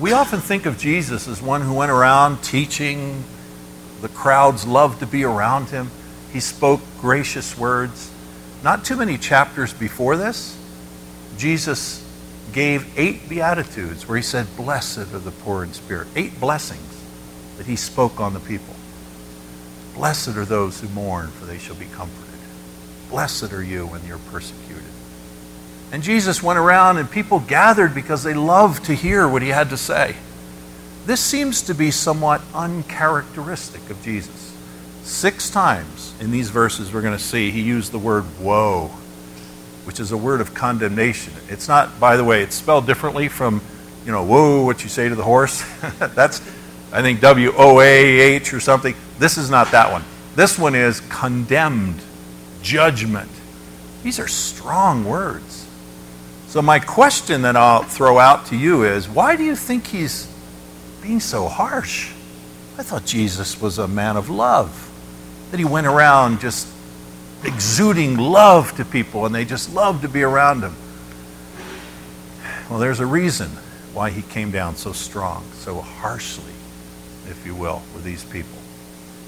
we often think of Jesus as one who went around teaching. The crowds loved to be around him. He spoke gracious words. Not too many chapters before this, Jesus gave eight Beatitudes where he said, Blessed are the poor in spirit. Eight blessings that he spoke on the people. Blessed are those who mourn, for they shall be comforted. Blessed are you when you're persecuted. And Jesus went around and people gathered because they loved to hear what he had to say. This seems to be somewhat uncharacteristic of Jesus. Six times in these verses we're going to see he used the word woe, which is a word of condemnation. It's not, by the way, it's spelled differently from, you know, whoa, what you say to the horse. That's, I think, W O A H or something. This is not that one. This one is condemned, judgment. These are strong words. So, my question that I'll throw out to you is why do you think he's being so harsh? I thought Jesus was a man of love, that he went around just exuding love to people and they just loved to be around him. Well, there's a reason why he came down so strong, so harshly, if you will, with these people.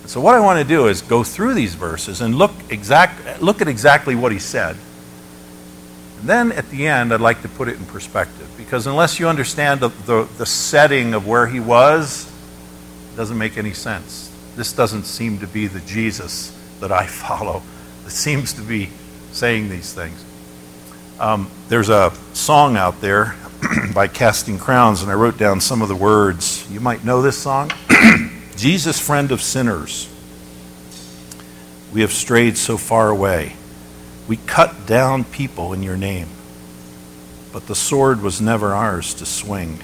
So, what I want to do is go through these verses and look, exact, look at exactly what he said then at the end, I'd like to put it in perspective because unless you understand the, the, the, setting of where he was, it doesn't make any sense. This doesn't seem to be the Jesus that I follow that seems to be saying these things. Um, there's a song out there by Casting Crowns, and I wrote down some of the words. You might know this song Jesus, friend of sinners. We have strayed so far away. We cut down people in your name, but the sword was never ours to swing.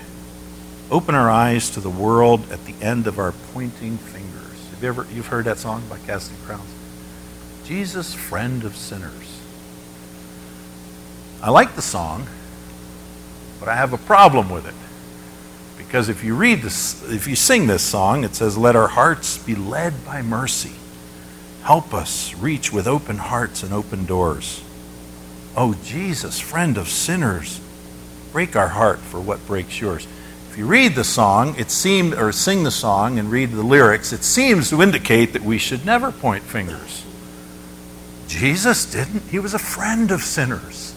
Open our eyes to the world at the end of our pointing fingers. Have you ever you've heard that song by Casting Crowns? Jesus, friend of sinners. I like the song, but I have a problem with it. Because if you read this, if you sing this song, it says, Let our hearts be led by mercy. Help us reach with open hearts and open doors. Oh, Jesus, friend of sinners, break our heart for what breaks yours. If you read the song, it seemed, or sing the song and read the lyrics, it seems to indicate that we should never point fingers. Jesus didn't. He was a friend of sinners.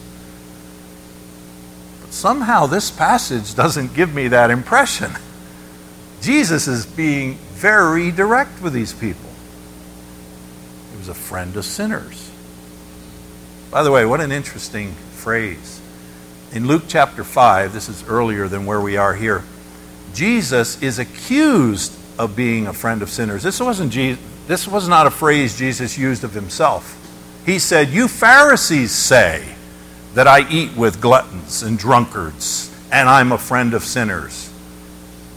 But somehow this passage doesn't give me that impression. Jesus is being very direct with these people was a friend of sinners. By the way, what an interesting phrase. In Luke chapter 5, this is earlier than where we are here, Jesus is accused of being a friend of sinners. This wasn't this was not a phrase Jesus used of himself. He said, "You Pharisees say that I eat with gluttons and drunkards, and I'm a friend of sinners."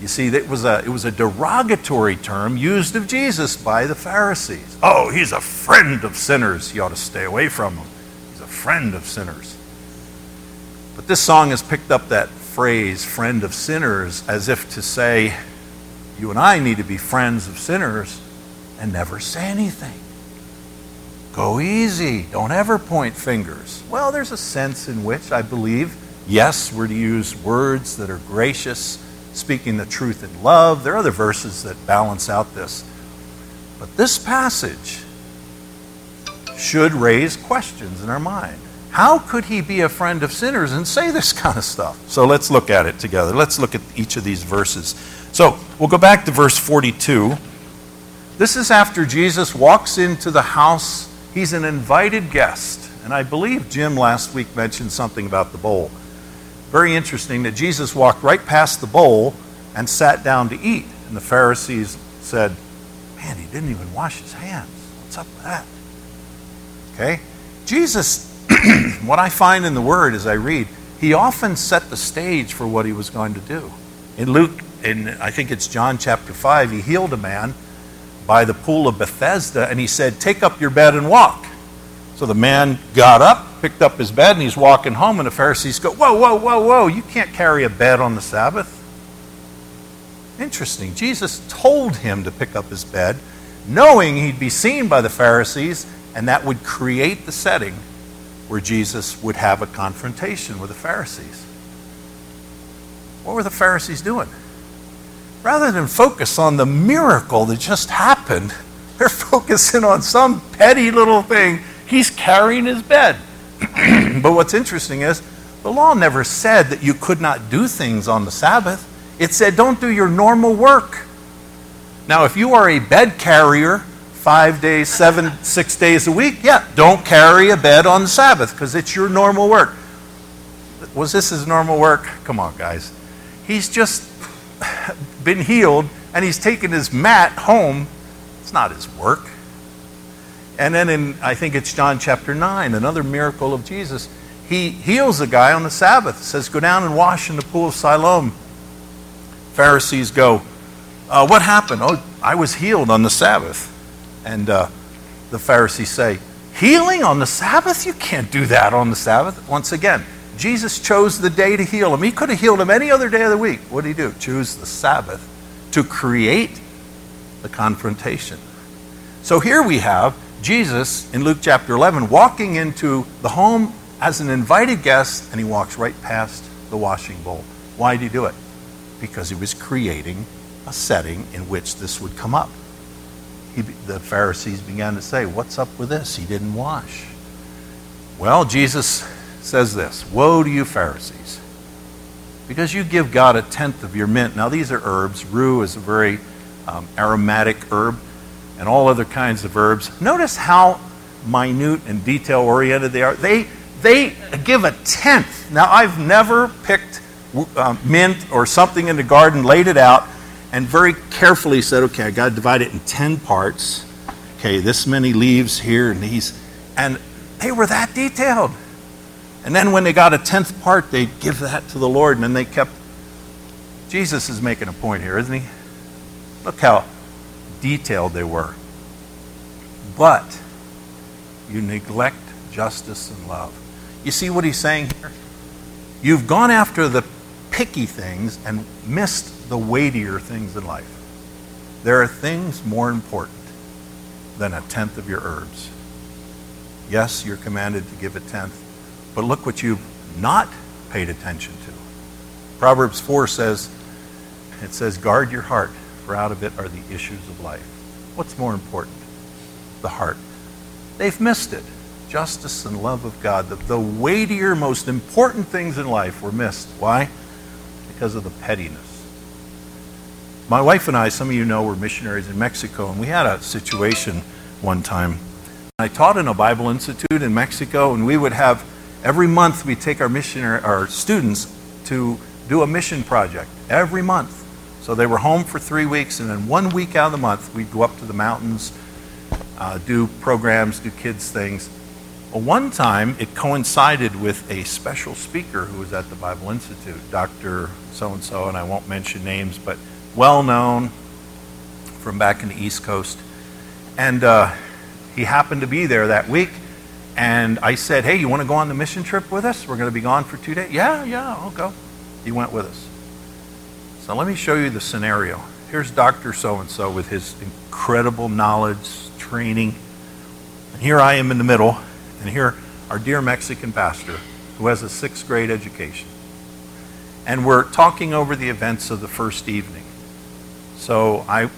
You see, it was, a, it was a derogatory term used of Jesus by the Pharisees. Oh, he's a friend of sinners. You ought to stay away from him. He's a friend of sinners. But this song has picked up that phrase, friend of sinners, as if to say, you and I need to be friends of sinners and never say anything. Go easy. Don't ever point fingers. Well, there's a sense in which I believe, yes, we're to use words that are gracious speaking the truth in love. There are other verses that balance out this. But this passage should raise questions in our mind. How could he be a friend of sinners and say this kind of stuff? So let's look at it together. Let's look at each of these verses. So we'll go back to verse 42. This is after Jesus walks into the house. He's an invited guest. And I believe Jim last week mentioned something about the bowl very interesting that Jesus walked right past the bowl and sat down to eat. And the Pharisees said, Man, he didn't even wash his hands. What's up with that? Okay? Jesus, what I find in the Word as I read, he often set the stage for what he was going to do. In Luke, in I think it's John chapter 5, he healed a man by the pool of Bethesda and he said, Take up your bed and walk. So the man got up, picked up his bed, and he's walking home, and the Pharisees go, Whoa, whoa, whoa, whoa, you can't carry a bed on the Sabbath. Interesting. Jesus told him to pick up his bed, knowing he'd be seen by the Pharisees, and that would create the setting where Jesus would have a confrontation with the Pharisees. What were the Pharisees doing? rather than focus on the miracle that just happened, they're focusing on some petty little thing. He's carrying his bed. but what's interesting is the law never said that you could not do things on the Sabbath. It said, don't do your normal work. Now, if you are a bed carrier five days, seven, six days a week, yeah, don't carry a bed on the Sabbath because it's your normal work. Was this his normal work? Come on, guys. He's just been healed and he's taken his mat home. It's not his work. And then in, I think it's John chapter 9, another miracle of Jesus, he heals a guy on the Sabbath, says, Go down and wash in the pool of Siloam. Pharisees go, uh, What happened? Oh, I was healed on the Sabbath. And uh, the Pharisees say, Healing on the Sabbath? You can't do that on the Sabbath. Once again, Jesus chose the day to heal him. He could have healed him any other day of the week. What did he do? Choose the Sabbath to create the confrontation. So here we have Jesus in Luke chapter 11 walking into the home as an invited guest, and he walks right past the washing bowl. Why did he do it? Because he was creating a setting in which this would come up. He, the Pharisees began to say, What's up with this? He didn't wash. Well, Jesus says this Woe to you, Pharisees, because you give God a tenth of your mint. Now, these are herbs. Rue is a very um, aromatic herb, and all other kinds of herbs. Notice how minute and detail oriented they are. They, they give a tenth. Now, I've never picked uh, mint or something in the garden, laid it out, and very carefully said, okay, I got to divide it in 10 parts. Okay, this many leaves here and these. And they were that detailed. And then when they got a tenth part, they'd give that to the Lord, and then they kept. Jesus is making a point here, isn't he? Look how detailed they were. But you neglect justice and love. You see what he's saying here? You've gone after the picky things and missed the weightier things in life. There are things more important than a tenth of your herbs. Yes, you're commanded to give a tenth, but look what you've not paid attention to. Proverbs 4 says, it says, guard your heart, for out of it are the issues of life. What's more important? The heart. They've missed it. Justice and love of God. The, the weightier, most important things in life were missed. Why? Because of the pettiness. My wife and I, some of you know, were missionaries in Mexico, and we had a situation one time. I taught in a Bible Institute in Mexico, and we would have Every month, we take our missionary, our students to do a mission project every month. So they were home for three weeks, and then one week out of the month, we'd go up to the mountains, uh, do programs, do kids' things. Well, one time, it coincided with a special speaker who was at the Bible Institute, Dr. So and so, and I won't mention names, but well known from back in the East Coast. And uh, he happened to be there that week. And I said, Hey, you want to go on the mission trip with us? We're going to be gone for two days. Yeah, yeah, I'll go. He went with us. So let me show you the scenario. Here's Dr. So and so with his incredible knowledge, training. And here I am in the middle. And here, our dear Mexican pastor who has a sixth grade education. And we're talking over the events of the first evening. So I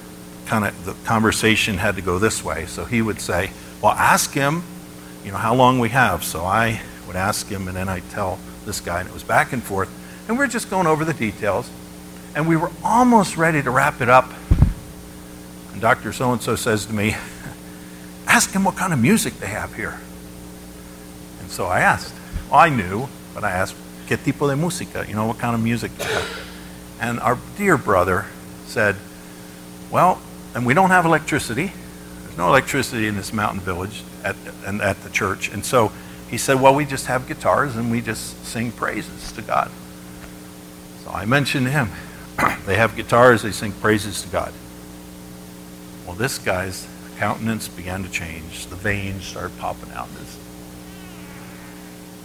kind of, the conversation had to go this way. So he would say, Well, ask him you know, how long we have. So I would ask him, and then I'd tell this guy, and it was back and forth. And we are just going over the details. And we were almost ready to wrap it up. And Dr. So and so says to me, Ask him what kind of music they have here. And so I asked. Well, I knew, but I asked, ¿Qué tipo de música? You know, what kind of music? And our dear brother said, Well, and we don't have electricity. There's no electricity in this mountain village at, and at the church. And so he said, Well, we just have guitars and we just sing praises to God. So I mentioned him, they have guitars, they sing praises to God. Well, this guy's countenance began to change. The veins started popping out.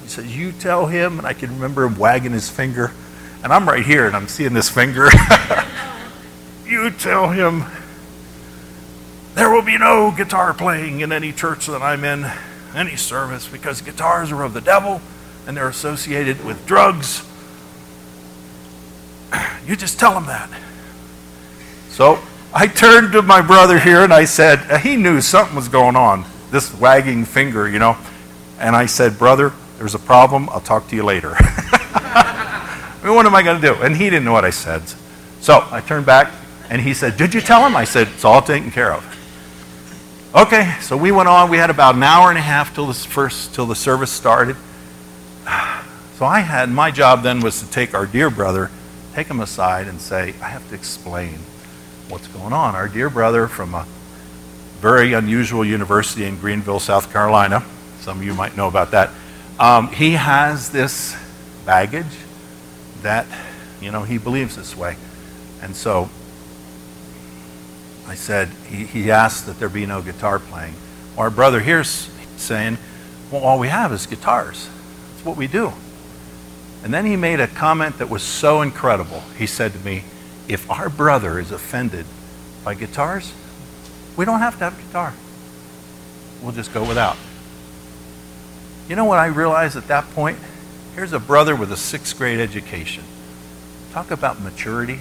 He said, You tell him, and I can remember him wagging his finger. And I'm right here and I'm seeing this finger. you tell him there will be no guitar playing in any church that I'm in, any service, because guitars are of the devil and they're associated with drugs. You just tell him that. So I turned to my brother here and I said, uh, he knew something was going on, this wagging finger, you know. And I said, Brother, there's a problem. I'll talk to you later. I mean, what am I going to do? And he didn't know what I said. So I turned back and he said, Did you tell him? I said, It's all taken care of. Okay, so we went on. We had about an hour and a half till the first till the service started. So I had my job then was to take our dear brother, take him aside and say, I have to explain what's going on. Our dear brother from a very unusual university in Greenville, South Carolina. Some of you might know about that. Um, he has this baggage that, you know, he believes this way. And so I said, he, he asked that there be no guitar playing. Our brother here's saying, well, all we have is guitars. That's what we do. And then he made a comment that was so incredible. He said to me, If our brother is offended by guitars, we don't have to have a guitar. We'll just go without. You know what I realized at that point? Here's a brother with a sixth grade education. Talk about maturity.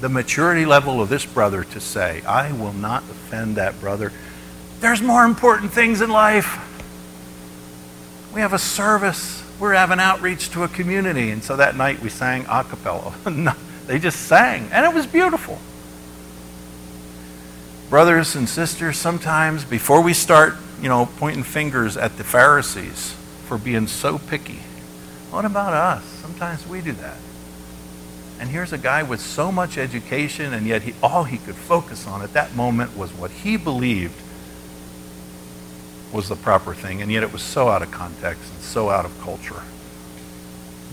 The maturity level of this brother to say, I will not offend that brother. There's more important things in life. We have a service we're having outreach to a community. And so that night we sang a cappella. they just sang, and it was beautiful. Brothers and sisters, sometimes before we start, you know, pointing fingers at the Pharisees for being so picky, what about us? Sometimes we do that. And here's a guy with so much education, and yet he, all he could focus on at that moment was what he believed was the proper thing, and yet it was so out of context and so out of culture.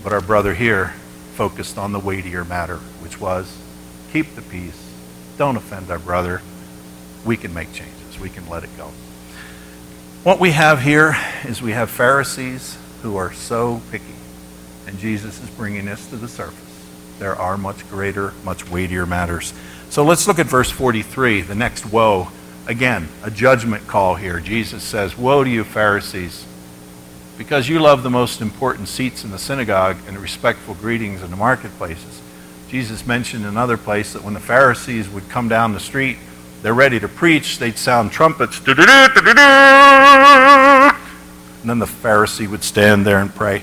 But our brother here focused on the weightier matter, which was keep the peace, don't offend our brother. We can make changes, we can let it go. What we have here is we have Pharisees who are so picky, and Jesus is bringing this to the surface. There are much greater, much weightier matters. So let's look at verse 43, the next woe Again, a judgment call here. Jesus says, Woe to you, Pharisees, because you love the most important seats in the synagogue and respectful greetings in the marketplaces. Jesus mentioned in another place that when the Pharisees would come down the street, they're ready to preach, they'd sound trumpets. And then the Pharisee would stand there and pray.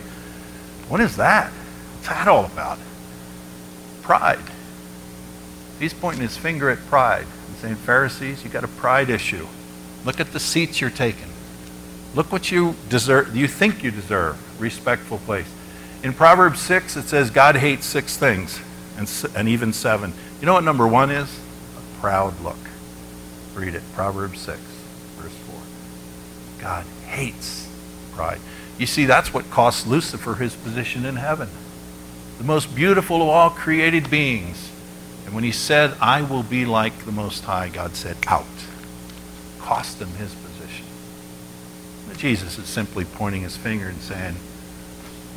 What is that? What's that all about? Pride. He's pointing his finger at pride saying, Pharisees, you got a pride issue. Look at the seats you're taking. Look what you deserve, you think you deserve. Respectful place. In Proverbs 6, it says God hates six things, and, and even seven. You know what number one is? A proud look. Read it. Proverbs 6, verse 4. God hates pride. You see, that's what cost Lucifer his position in heaven. The most beautiful of all created beings and when he said, I will be like the Most High, God said, out. Cost him his position. But Jesus is simply pointing his finger and saying,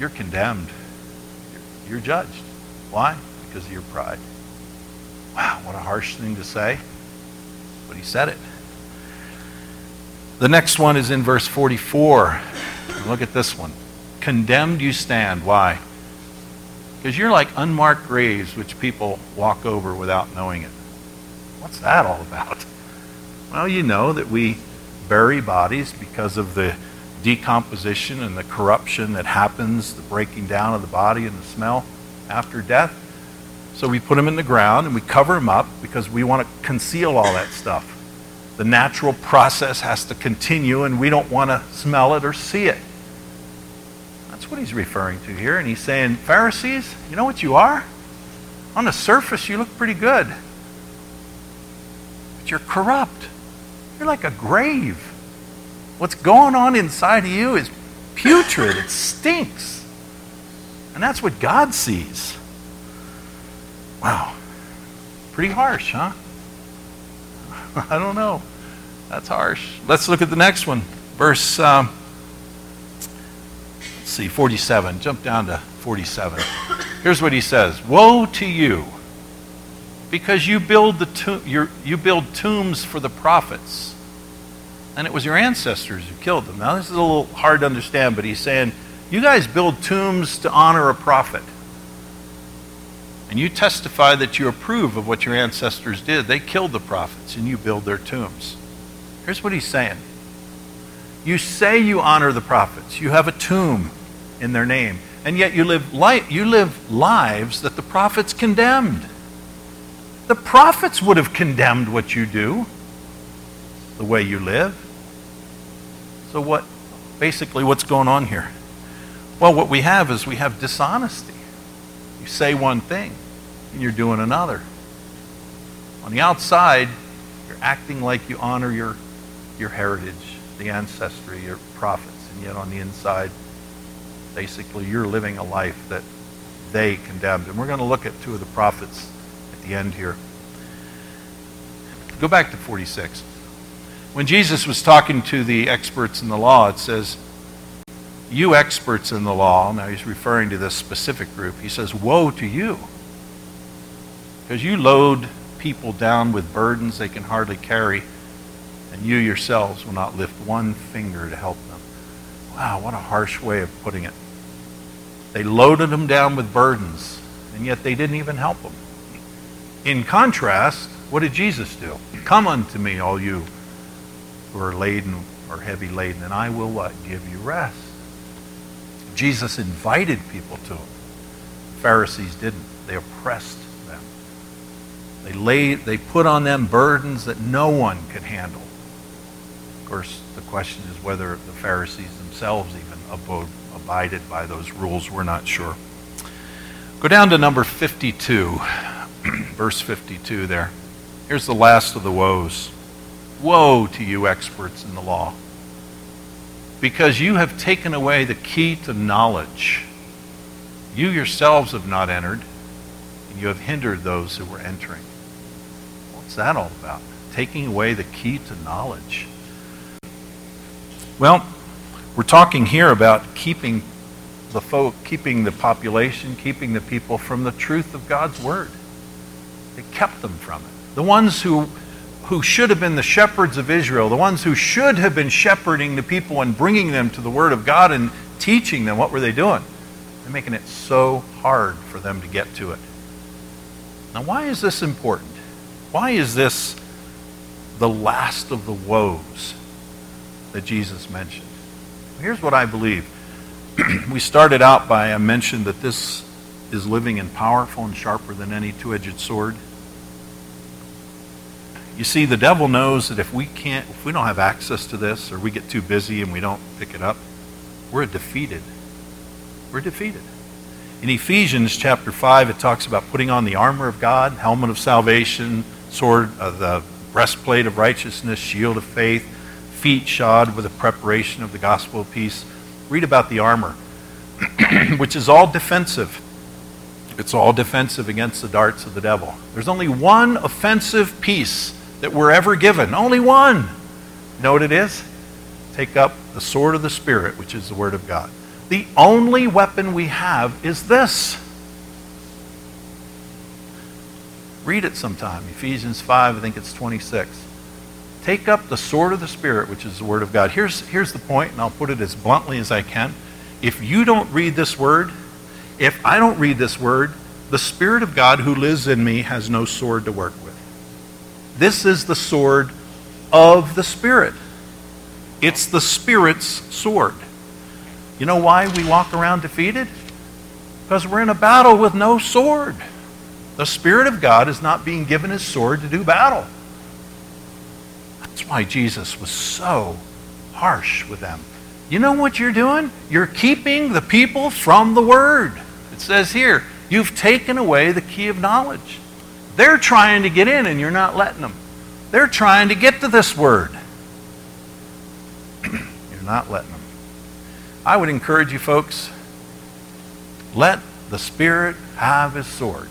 You're condemned. You're, judged. Why? Because of your pride. Wow, what a harsh thing to say. But he said it. The next one is in verse 44. Look at this one. Condemned you stand. Why? Because you're like unmarked graves which people walk over without knowing it. What's that all about? Well, you know that we bury bodies because of the decomposition and the corruption that happens, the breaking down of the body and the smell after death. So we put them in the ground and we cover them up because we want to conceal all that stuff. The natural process has to continue and we don't want to smell it or see it what he's referring to here. And he's saying, Pharisees, you know what you are? On the surface, you look pretty good. But you're corrupt. You're like a grave. What's going on inside of you is putrid. It stinks. And that's what God sees. Wow. Pretty harsh, huh? I don't know. That's harsh. Let's look at the next one. Verse. Um, see, 47. Jump down to 47. Here's what he says Woe to you, because you build, the to- you build tombs for the prophets. And it was your ancestors who killed them. Now, this is a little hard to understand, but he's saying, You guys build tombs to honor a prophet. and you testify that you approve of what your ancestors did. They killed the prophets, and you build their tombs. Here's what he's saying You say you honor the prophets, you have a tomb in their name, and yet you live, li- you live lives that the prophets condemned. The prophets would have condemned what you do, the way you live. So, what basically, what's going on here? Well, what we have is we have dishonesty. You say one thing, and you're doing another. On the outside, you're acting like you honor your, your heritage, the ancestry, your prophets, and yet on the inside, basically, you're living a life that they condemned. And we're going to look at two of the prophets at the end here. Go back to 46. When Jesus was talking to the experts in the law, it says, you experts in the law, now he's referring to this specific group, he says, Woe to you. Because you load people down with burdens they can hardly carry, and you yourselves will not lift one finger to help them. Wow, what a harsh way of putting it. They loaded them down with burdens, and yet they didn't even help them. In contrast, what did Jesus do? Come unto me, all you who are laden or heavy laden, and I will what? Give you rest. Jesus invited people to him. The Pharisees didn't. They oppressed them. They laid, they put on them burdens that no one could handle. Of course, the question is whether the Pharisees themselves even abode, abided by those rules. We're not sure. Go down to number 52, verse 52 there. Here's the last of the woes. Woe to you, experts in the law because you have taken away the key to knowledge. You yourselves have not entered, and you have hindered those who were entering. What's that all about? Taking away the key to knowledge. Well, we're talking here about keeping the folk, keeping the population, keeping the people from the truth of God's word. It kept them from it. The ones who who should have been the shepherds of Israel, the ones who should have been shepherding the people and bringing them to the Word of God and teaching them, what were they doing? They're making it so hard for them to get to it. Now, why is this important? Why is this the last of the woes that Jesus mentioned? Here's what I believe. we started out by I mentioned that this is living and powerful and sharper than any two edged sword. You see, the devil knows that if we can't, if we don't have access to this, or we get too busy and we don't pick it up, we're defeated. We're defeated. In Ephesians chapter 5, it talks about putting on the armor of God, helmet of salvation, sword, uh, the breastplate of righteousness, shield of faith, feet shod with the preparation of the gospel of peace. Read about the armor, which is all defensive. It's all defensive against the darts of the devil. There's only one offensive piece that we're ever given. Only one. You know what it is? Take up the sword of the Spirit, which is the Word of God. The only weapon we have is this. Read it sometime. Ephesians 5, I think it's 26. Take up the sword of the Spirit, which is the Word of God. Here's, here's the point, and I'll put it as bluntly as I can. If you don't read this Word, if I don't read this Word, the Spirit of God who lives in me has no sword to work with. This is the sword of the Spirit. It's the Spirit's sword. You know why we walk around defeated? Because we're in a battle with no sword. The Spirit of God is not being given his sword to do battle. That's why Jesus was so harsh with them. You know what you're doing? You're keeping the people from the Word. It says here, you've taken away the key of knowledge. They're trying to get in and you're not letting them. They're trying to get to this word. you're not letting them. I would encourage you folks, let the Spirit have his sword.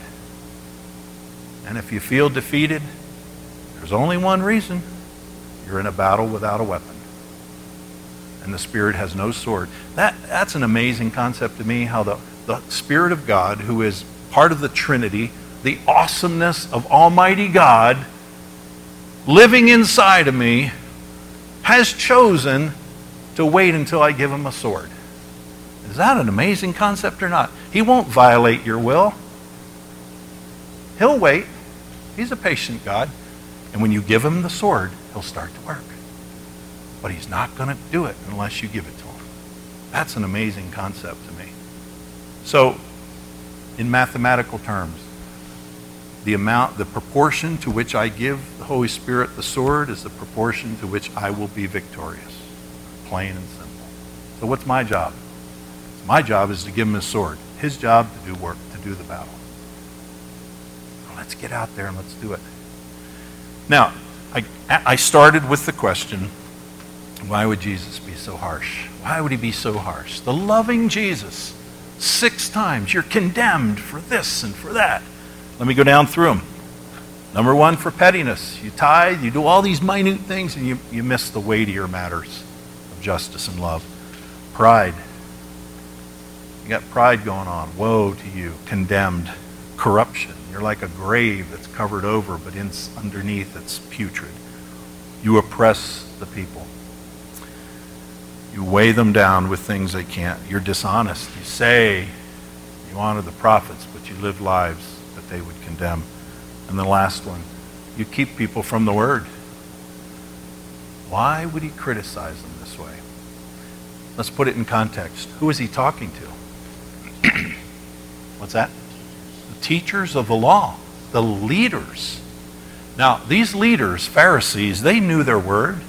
And if you feel defeated, there's only one reason. You're in a battle without a weapon. And the Spirit has no sword. That, that's an amazing concept to me, how the, the Spirit of God, who is part of the Trinity, the awesomeness of Almighty God living inside of me has chosen to wait until I give him a sword. Is that an amazing concept or not? He won't violate your will. He'll wait. He's a patient God. And when you give him the sword, he'll start to work. But he's not going to do it unless you give it to him. That's an amazing concept to me. So, in mathematical terms, the amount, the proportion to which I give the Holy Spirit the sword is the proportion to which I will be victorious. Plain and simple. So what's my job? My job is to give him his sword. His job to do work, to do the battle. let's get out there and let's do it. Now, I, I started with the question, why would Jesus be so harsh? Why would he be so harsh? The loving Jesus, six times, you're condemned for this and for that. Let me go down through them. Number one, for pettiness. You tithe, you do all these minute things, and you, you miss the weightier matters of justice and love. Pride. You got pride going on. Woe to you, condemned. Corruption. You're like a grave that's covered over, but in, underneath it's putrid. You oppress the people. You weigh them down with things they can't. You're dishonest. You say you honor the prophets, but you live lives that they would condemn. And the last one, you keep people from the word. Why would he criticize them this way? Let's put it in context. Who is he talking to? What's that? Teachers of the law, the leaders. Now, these leaders, Pharisees, they knew their word.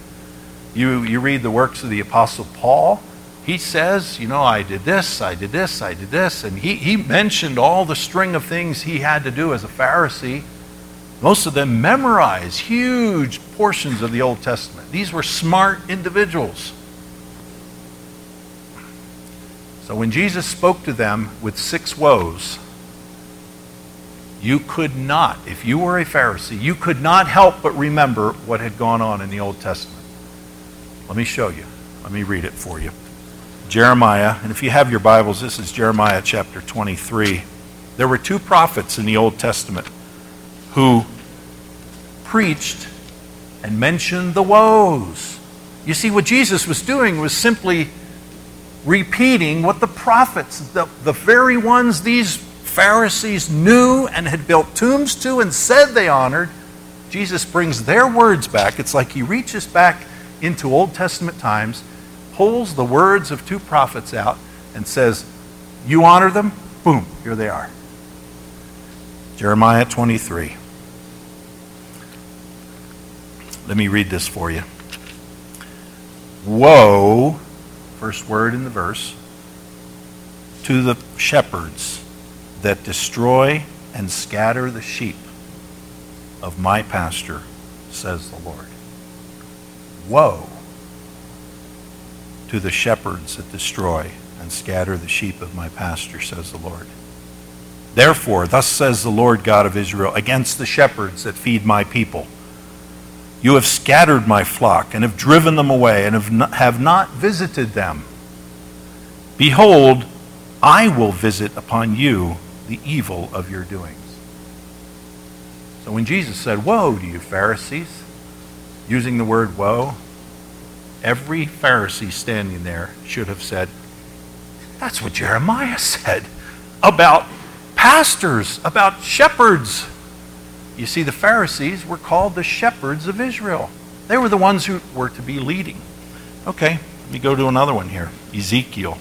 You, you read the works of the Apostle Paul, he says, you know, I did this, I did this, I did this. And he, he mentioned all the string of things he had to do as a Pharisee. Most of them memorized huge portions of the Old Testament. These were smart individuals. So when Jesus spoke to them with six woes, you could not, if you were a Pharisee, you could not help but remember what had gone on in the Old Testament. Let me show you. Let me read it for you. Jeremiah, and if you have your Bibles, this is Jeremiah chapter 23. There were two prophets in the Old Testament who preached and mentioned the woes. You see, what Jesus was doing was simply repeating what the prophets, the, the very ones these Pharisees knew and had built tombs to and said they honored, Jesus brings their words back. It's like he reaches back into Old Testament times pulls the words of two prophets out and says, You honor them? Boom, here they are. Jeremiah 23. Let me read this for you. Woe, first word in the verse, to the shepherds that destroy and scatter the sheep of my pasture, says the Lord. Woe to the shepherds that destroy and scatter the sheep of my pasture, says the Lord. Therefore, thus says the Lord God of Israel, against the shepherds that feed my people. You have scattered my flock and have driven them away and have not, have not visited them. Behold, I will visit upon you the evil of your doings. So when Jesus said, Woe to you, Pharisees, using the word woe, every Pharisee standing there should have said, That's what Jeremiah said about pastors, about shepherds. You see, the Pharisees were called the shepherds of Israel. They were the ones who were to be leading. Okay, let me go to another one here Ezekiel.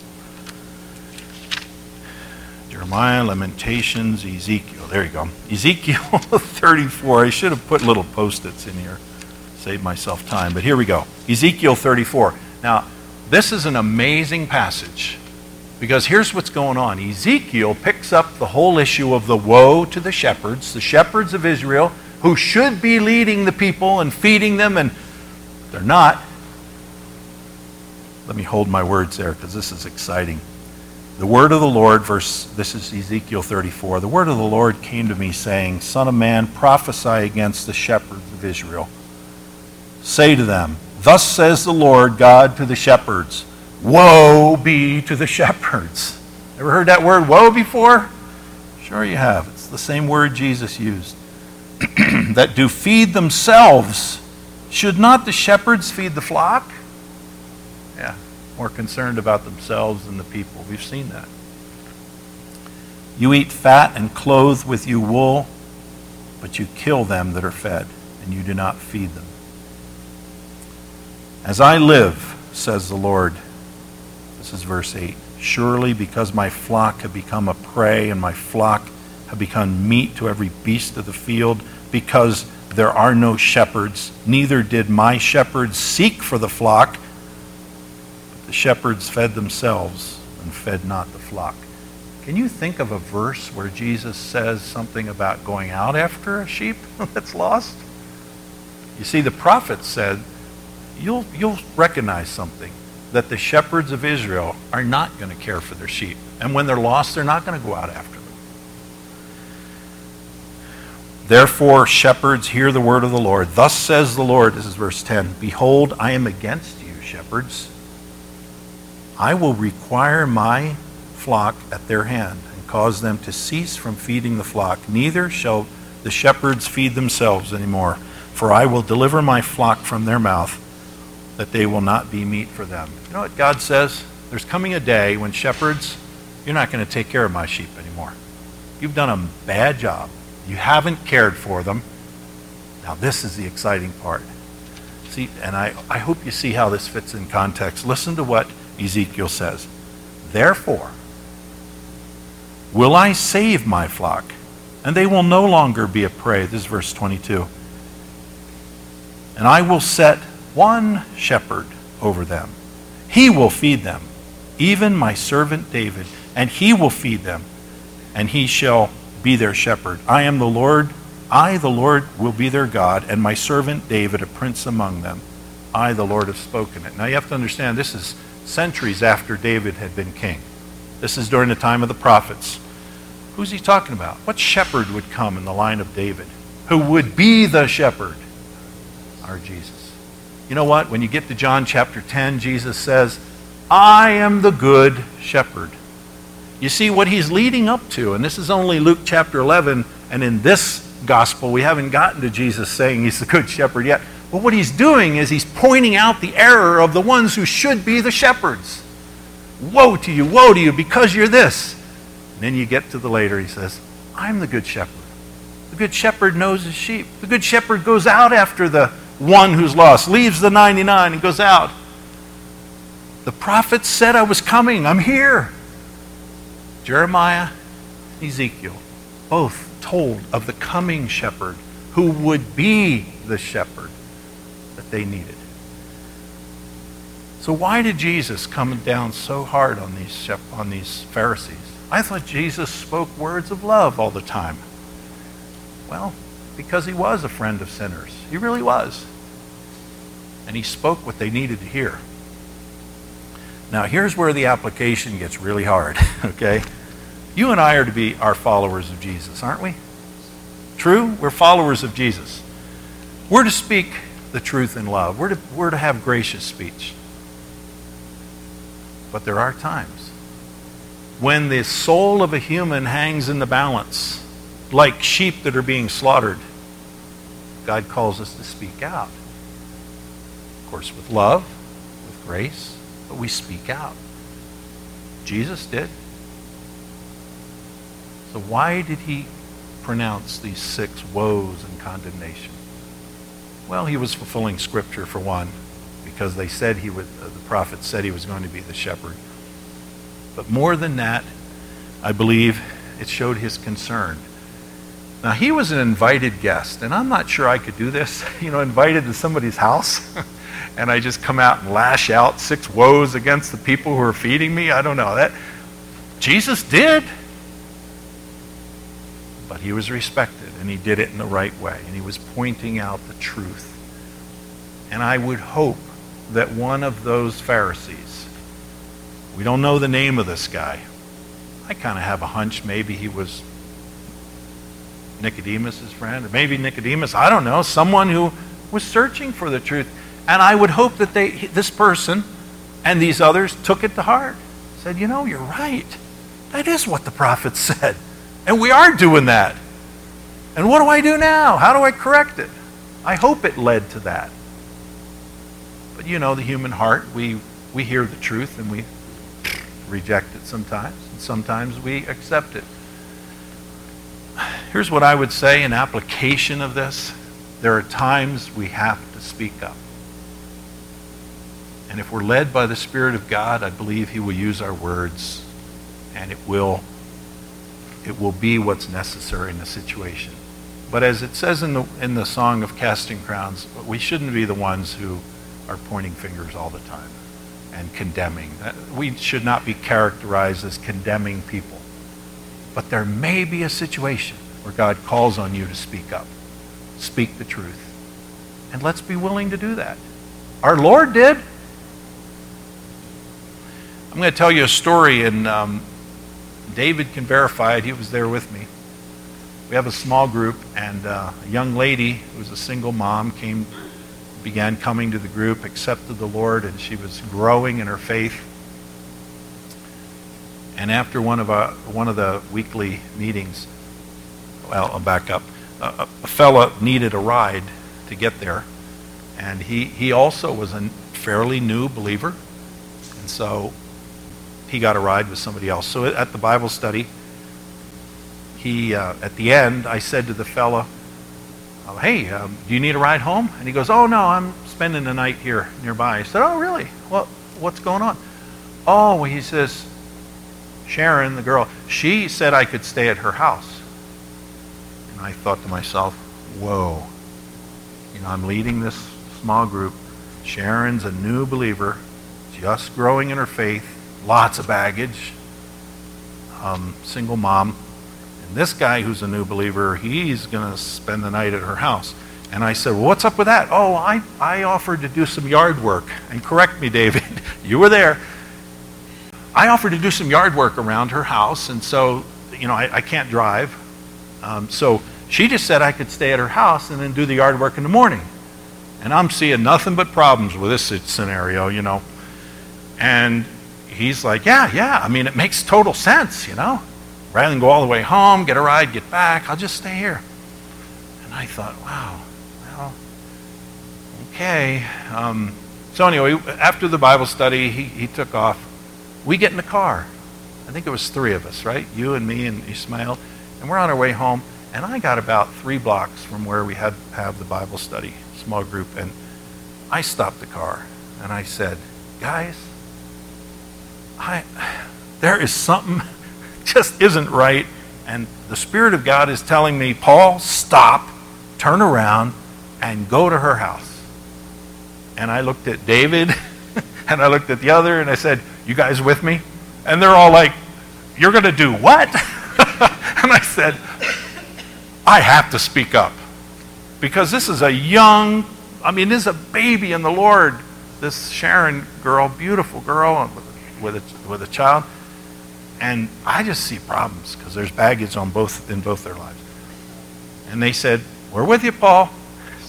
Jeremiah, Lamentations, Ezekiel. There you go. Ezekiel 34. I should have put little post its in here save myself time. But here we go Ezekiel 34. Now, this is an amazing passage because here's what's going on Ezekiel picks up the whole issue of the woe to the shepherds, the shepherds of Israel, who should be leading the people and feeding them, and they're not. Let me hold my words there because this is exciting. The word of the Lord, verse, this is Ezekiel 34. The word of the Lord came to me, saying, Son of man, prophesy against the shepherds of Israel Say to them, Thus says the Lord God to the shepherds, Woe be to the shepherds. Ever heard that word woe before? Sure you have. It's the same word Jesus used. that do feed themselves. Should not the shepherds feed the flock? More concerned about themselves than the people. We've seen that. You eat fat and clothe with you wool, but you kill them that are fed, and you do not feed them. As I live, says the Lord, this is verse 8, surely because my flock have become a prey, and my flock have become meat to every beast of the field, because there are no shepherds, neither did my shepherds seek for the flock, the shepherds fed themselves and fed not the flock. Can you think of a verse where Jesus says something about going out after a sheep that's lost? You see, the prophet said, you'll, you'll recognize something that the shepherds of Israel are not going to care for their sheep. And when they're lost, they're not going to go out after them. Therefore, shepherds, hear the word of the Lord. Thus says the Lord, this is verse 10 Behold, I am against you, shepherds. I will require my flock at their hand and cause them to cease from feeding the flock. Neither shall the shepherds feed themselves anymore, for I will deliver my flock from their mouth, that they will not be meat for them. You know what God says? There's coming a day when shepherds, you're not going to take care of my sheep anymore. You've done a bad job. You haven't cared for them. Now, this is the exciting part. See, and I, I hope you see how this fits in context. Listen to what Ezekiel says. Therefore, will I save my flock, and they will no longer be a prey. This is verse 22. And I will set one shepherd over them. He will feed them, even my servant David, and he will feed them, and he shall be their shepherd. I am the Lord. I, the Lord, will be their God, and my servant David, a prince among them. I, the Lord, have spoken it. Now you have to understand, this is centuries after David had been king. This is during the time of the prophets. Who's he talking about? What shepherd would come in the line of David? Who would be the shepherd? Our Jesus. You know what? When you get to John chapter 10, Jesus says, I am the good shepherd. You see what he's leading up to, and this is only Luke chapter 11, and in this gospel, we haven't gotten to Jesus saying he's the good shepherd yet. But what he's doing is he's pointing out the error of the ones who should be the shepherds. Woe to you, woe to you, because you're this. And then you get to the later, he says, I'm the good shepherd. The good shepherd knows his sheep. The good shepherd goes out after the one who's lost, leaves the 99 and goes out. The prophets said I was coming. I'm here. Jeremiah, Ezekiel, both told of the coming shepherd who would be the shepherd they needed. So why did Jesus come down so hard on these, on these Pharisees? I thought Jesus spoke words of love all the time. Well, because he was a friend of sinners. He really was. And he spoke what they needed to hear. Now, here's where the application gets really hard, okay? You and I are to be our followers of Jesus, aren't we? True? We're followers of Jesus. We're to speak the truth in love. We're to, we're to have gracious speech. But there are times when the soul of a human hangs in the balance, like sheep that are being slaughtered. God calls us to speak out. Of course, with love, with grace, but we speak out. Jesus did. So, why did he pronounce these six woes and condemnation? Well, he was fulfilling Scripture for one, because they said he would, uh, the prophet said he was going to be the shepherd. But more than that, I believe it showed his concern. Now, he was an invited guest, and I'm not sure I could do this, you know, invited to somebody's house, and I just come out and lash out six woes against the people who are feeding me. I don't know. That Jesus did. But he was respected, and he did it in the right way, and he was pointing out the truth. And I would hope that one of those Pharisees, we don't know the name of this guy. I kind of have a hunch maybe he was Nicodemus' friend, or maybe Nicodemus, I don't know, someone who was searching for the truth. And I would hope that they, this person and these others took it to heart. Said, you know, you're right. That is what the prophet said. And we are doing that. And what do I do now? How do I correct it? I hope it led to that. But you know, the human heart, we, we hear the truth and we reject it sometimes, and sometimes we accept it. here's what I would say in application of this there are times we have to speak up. And if we're led by the Spirit of God, I believe He will use our words and it will, it will be what's necessary in the situation. But as it says in the, in the song of Casting Crowns, we shouldn't be the ones who are pointing fingers all the time and condemning. We should not be characterized as condemning people. But there may be a situation where God calls on you to speak up, speak the truth. And let's be willing to do that. Our Lord did. I'm going to tell you a story, in um, David can verify it. He was there with me. We have a small group, and uh, a young lady who was a single mom came, began coming to the group, accepted the Lord, and she was growing in her faith. And after one of, our, one of the weekly meetings, well, I'll back up. a fella needed a ride to get there, and he, he also was a fairly new believer. And so he got a ride with somebody else. So at the Bible study, he uh, at the end, I said to the fella, oh, "Hey, um, do you need a ride home?" And he goes, "Oh no, I'm spending the night here nearby." I said, "Oh really? Well, what's going on?" Oh, he says, Sharon, the girl, she said I could stay at her house. And I thought to myself, "Whoa." You know, I'm leading this small group. Sharon's a new believer, just growing in her faith lots of baggage, um, single mom. And this guy who's a new believer, he's going to spend the night at her house. And I said, well, what's up with that? Oh, I, I offered to do some yard work. And correct me, David, you were there. I offered to do some yard work around her house, and so, you know, I, I can't drive. Um, so she just said I could stay at her house and then do the yard work in the morning. And I'm seeing nothing but problems with this scenario, you know. And he's like, yeah, yeah. I mean, it makes total sense, you know. Rather than go all the way home, get a ride, get back, I'll just stay here. And I thought, wow, well, okay. Um, so anyway, after the Bible study, he, he took off. We get in the car. I think it was three of us, right? You and me and Ismail. And we're on our way home. And I got about three blocks from where we had have the Bible study, small group. And I stopped the car and I said, guys, I, there is something just isn't right. And the Spirit of God is telling me, Paul, stop, turn around, and go to her house. And I looked at David, and I looked at the other, and I said, You guys with me? And they're all like, You're going to do what? and I said, I have to speak up. Because this is a young, I mean, this is a baby in the Lord. This Sharon girl, beautiful girl, with a, with a child. And I just see problems because there's baggage on both in both their lives. And they said, We're with you, Paul.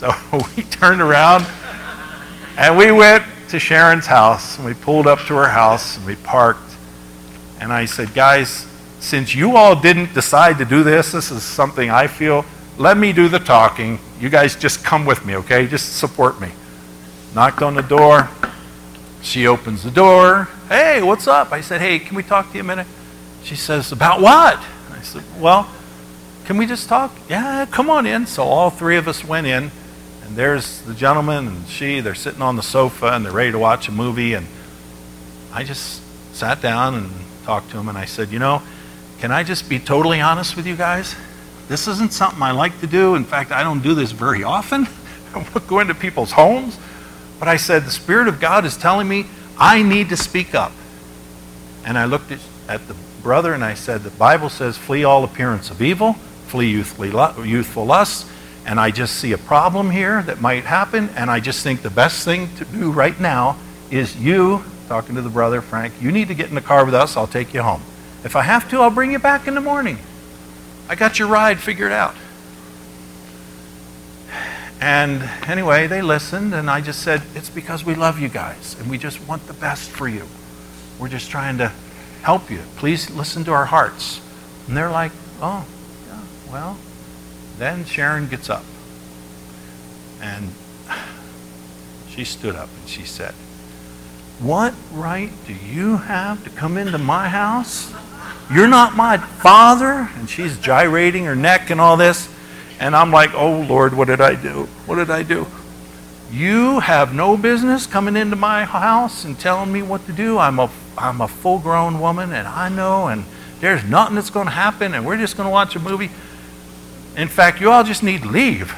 So we turned around and we went to Sharon's house. And we pulled up to her house and we parked. And I said, Guys, since you all didn't decide to do this, this is something I feel, let me do the talking. You guys just come with me, okay? Just support me. Knocked on the door. She opens the door. Hey, what's up? I said, Hey, can we talk to you a minute? She says, About what? I said, Well, can we just talk? Yeah, come on in. So all three of us went in, and there's the gentleman and she. They're sitting on the sofa and they're ready to watch a movie. And I just sat down and talked to them, and I said, You know, can I just be totally honest with you guys? This isn't something I like to do. In fact, I don't do this very often. I don't go into people's homes. But I said, the Spirit of God is telling me I need to speak up. And I looked at, the brother and I said, the Bible says, flee all appearance of evil, flee youthful, youthful lusts. And I just see a problem here that might happen. And I just think the best thing to do right now is you, talking to the brother, Frank, you need to get in the car with us. I'll take you home. If I have to, I'll bring you back in the morning. I got your ride figured out. And anyway, they listened, and I just said, It's because we love you guys, and we just want the best for you. We're just trying to help you. Please listen to our hearts. And they're like, Oh, yeah, well. Then Sharon gets up, and she stood up and she said, What right do you have to come into my house You're not my father. And she's gyrating her neck and all this. And I'm like, oh, Lord, what did I do? What did I do? You have no business coming into my house and telling me what to do. I'm a, I'm a full grown woman and I know, and there's nothing that's going to happen, and we're just going to watch a movie. In fact, you all just need to leave.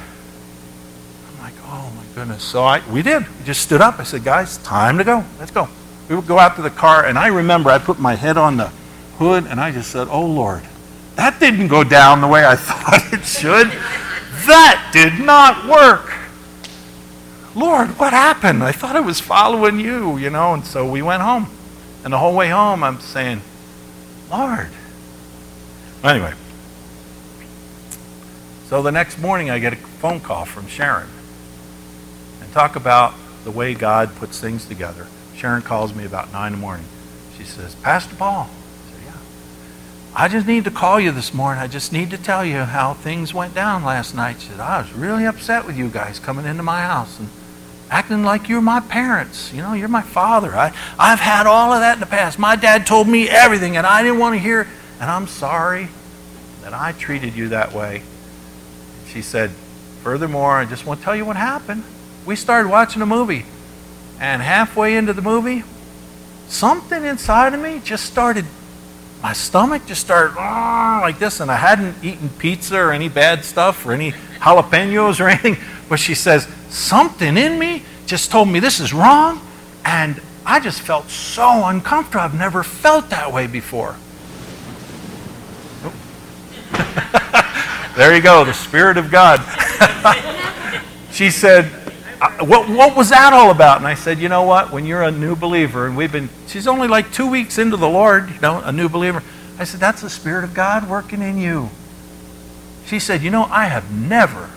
I'm like, oh my goodness. So I, we did. We just stood up. I said, guys, time to go. Let's go. We would go out to the car, and I remember I put my head on the hood, and I just said, oh Lord, that didn't go down the way I thought it should. That did not work. Lord, what happened? I thought I was following you, you know. And so we went home. And the whole way home, I'm saying, Lord. Anyway, so the next morning, I get a phone call from Sharon and talk about the way God puts things together. Sharon calls me about 9 in the morning. She says, Pastor Paul. I just need to call you this morning. I just need to tell you how things went down last night. She said, I was really upset with you guys coming into my house. And acting like you're my parents. You know, you're my father. I, I've had all of that in the past. My dad told me everything, and I didn't want to hear, and I'm sorry that I treated you that way. She said, Furthermore, I just want to tell you what happened. We started watching a movie, and halfway into the movie, something inside of me just started, my stomach just started ah, like this, and I hadn't eaten pizza or any bad stuff or any jalapenos or anything. But she says, something in me just told me this is wrong. And I just felt so uncomfortable. I've never felt that way before. there you go, the Spirit of God. she said, what, what was that all about? And I said, you know what? When you're a new believer, and we've been, she's only like two weeks into the Lord, you know, a new believer. I said, that's the Spirit of God working in you. She said, you know, I have never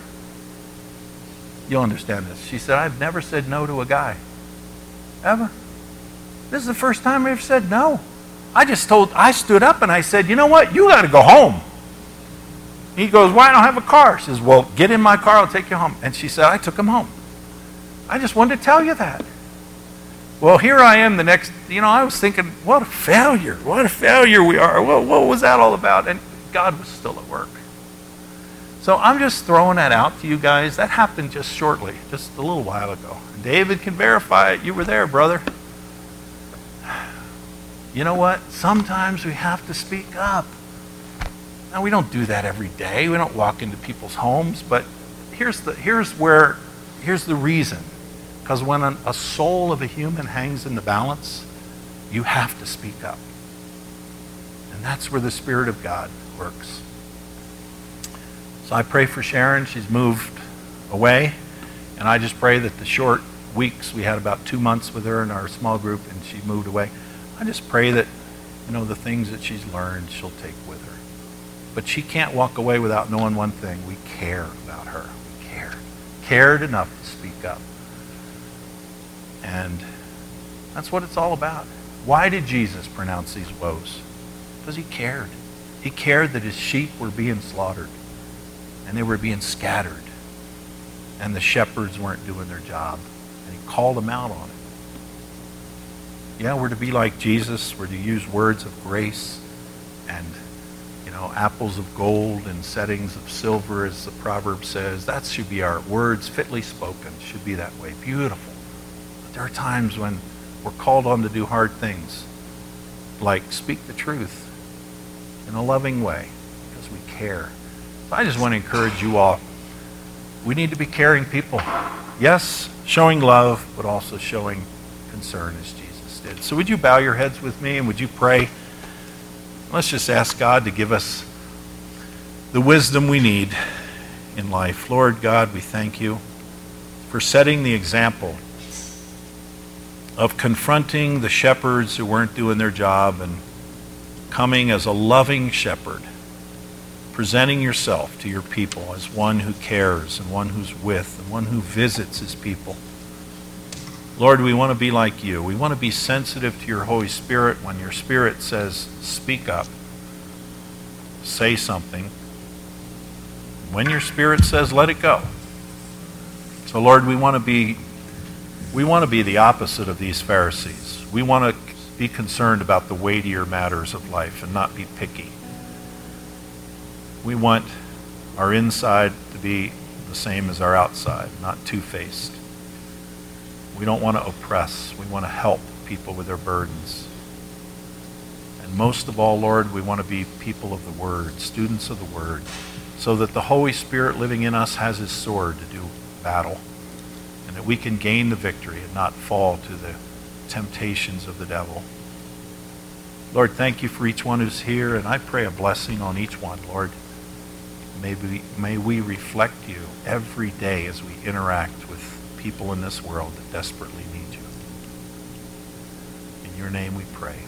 You'll understand this. She said, I've never said no to a guy. Ever. This is the first time I ever said no. I just told, I stood up and I said, you know what? You got to go home. He goes, why don't I have a car? She says, well, get in my car. I'll take you home. And she said, I took him home. I just wanted to tell you that. Well, here I am the next, you know, I was thinking, what a failure. What a failure we are. What, what was that all about? And God was still at work. So I'm just throwing that out to you guys. That happened just shortly, just a little while ago. David can verify it. You were there, brother. You know what? Sometimes we have to speak up. Now, we don't do that every day. We don't walk into people's homes, but here's, the, here's where, here's the reason. Because when an, a soul of a human hangs in the balance, you have to speak up. And that's where the Spirit of God works. So I pray for Sharon. She's moved away. And I just pray that the short weeks, we had about two months with her in our small group, and she moved away. I just pray that, you know, the things that she's learned, she'll take with her. But she can't walk away without knowing one thing. We care about her. We care. Cared enough to speak up. And that's what it's all about. Why did Jesus pronounce these woes? Because he cared. He cared that his sheep were being slaughtered and they were being scattered. And the shepherds weren't doing their job. And he called them out on it. Yeah, we're to be like Jesus. We're to use words of grace and, you know, apples of gold and settings of silver, as the proverb says. That should be our words, fitly spoken, should be that way. Beautiful. There are times when we're called on to do hard things, like speak the truth in a loving way because we care I just want to encourage you all. We need to be caring people. Yes, showing love, but also showing concern as Jesus did. So would you bow your heads with me and would you pray? Let's just ask God to give us the wisdom we need in life. Lord God, we thank you for setting the example of confronting the shepherds who weren't doing their job and coming as a loving shepherd presenting yourself to your people as one who cares and one who's with and one who visits his people. Lord, we want to be like you. We want to be sensitive to your Holy Spirit when your Spirit says, speak up, say something. When your Spirit says, let it go. So, Lord, we want to be we want to be the opposite of these Pharisees. We want to be concerned about the weightier matters of life and not be picky. We want our inside to be the same as our outside, not two-faced. We don't want to oppress. We want to help people with their burdens. And most of all, Lord, we want to be people of the Word, students of the Word, so that the Holy Spirit living in us has his sword to do battle, that we can gain the victory and not fall to the temptations of the devil. Lord, thank you for each one who's here, and I pray a blessing on each one, Lord. May we, may we reflect you every day as we interact with people in this world that desperately need you. In your name we pray.